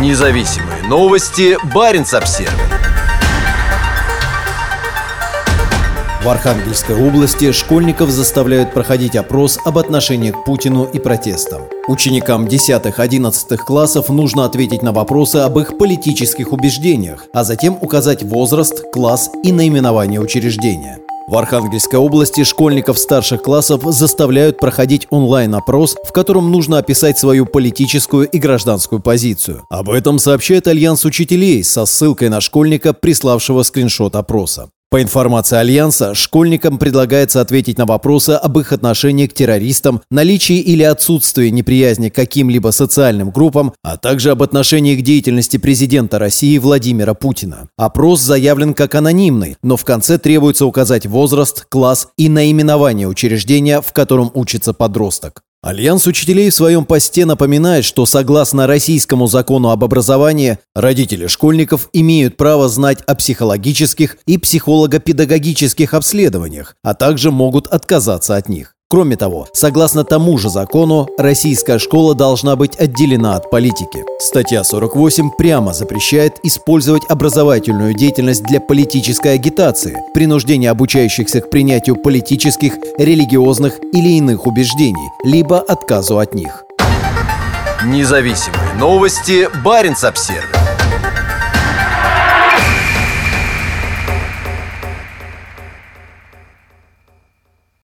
Независимые новости. Барин обсерва В Архангельской области школьников заставляют проходить опрос об отношении к Путину и протестам. Ученикам 10-11 классов нужно ответить на вопросы об их политических убеждениях, а затем указать возраст, класс и наименование учреждения. В Архангельской области школьников старших классов заставляют проходить онлайн-опрос, в котором нужно описать свою политическую и гражданскую позицию. Об этом сообщает Альянс учителей со ссылкой на школьника, приславшего скриншот опроса. По информации Альянса, школьникам предлагается ответить на вопросы об их отношении к террористам, наличии или отсутствии неприязни к каким-либо социальным группам, а также об отношении к деятельности президента России Владимира Путина. Опрос заявлен как анонимный, но в конце требуется указать возраст, класс и наименование учреждения, в котором учится подросток. Альянс учителей в своем посте напоминает, что согласно российскому закону об образовании, родители школьников имеют право знать о психологических и психолого-педагогических обследованиях, а также могут отказаться от них. Кроме того, согласно тому же закону, российская школа должна быть отделена от политики. Статья 48 прямо запрещает использовать образовательную деятельность для политической агитации, принуждения обучающихся к принятию политических, религиозных или иных убеждений, либо отказу от них. Независимые новости. Барин обсервис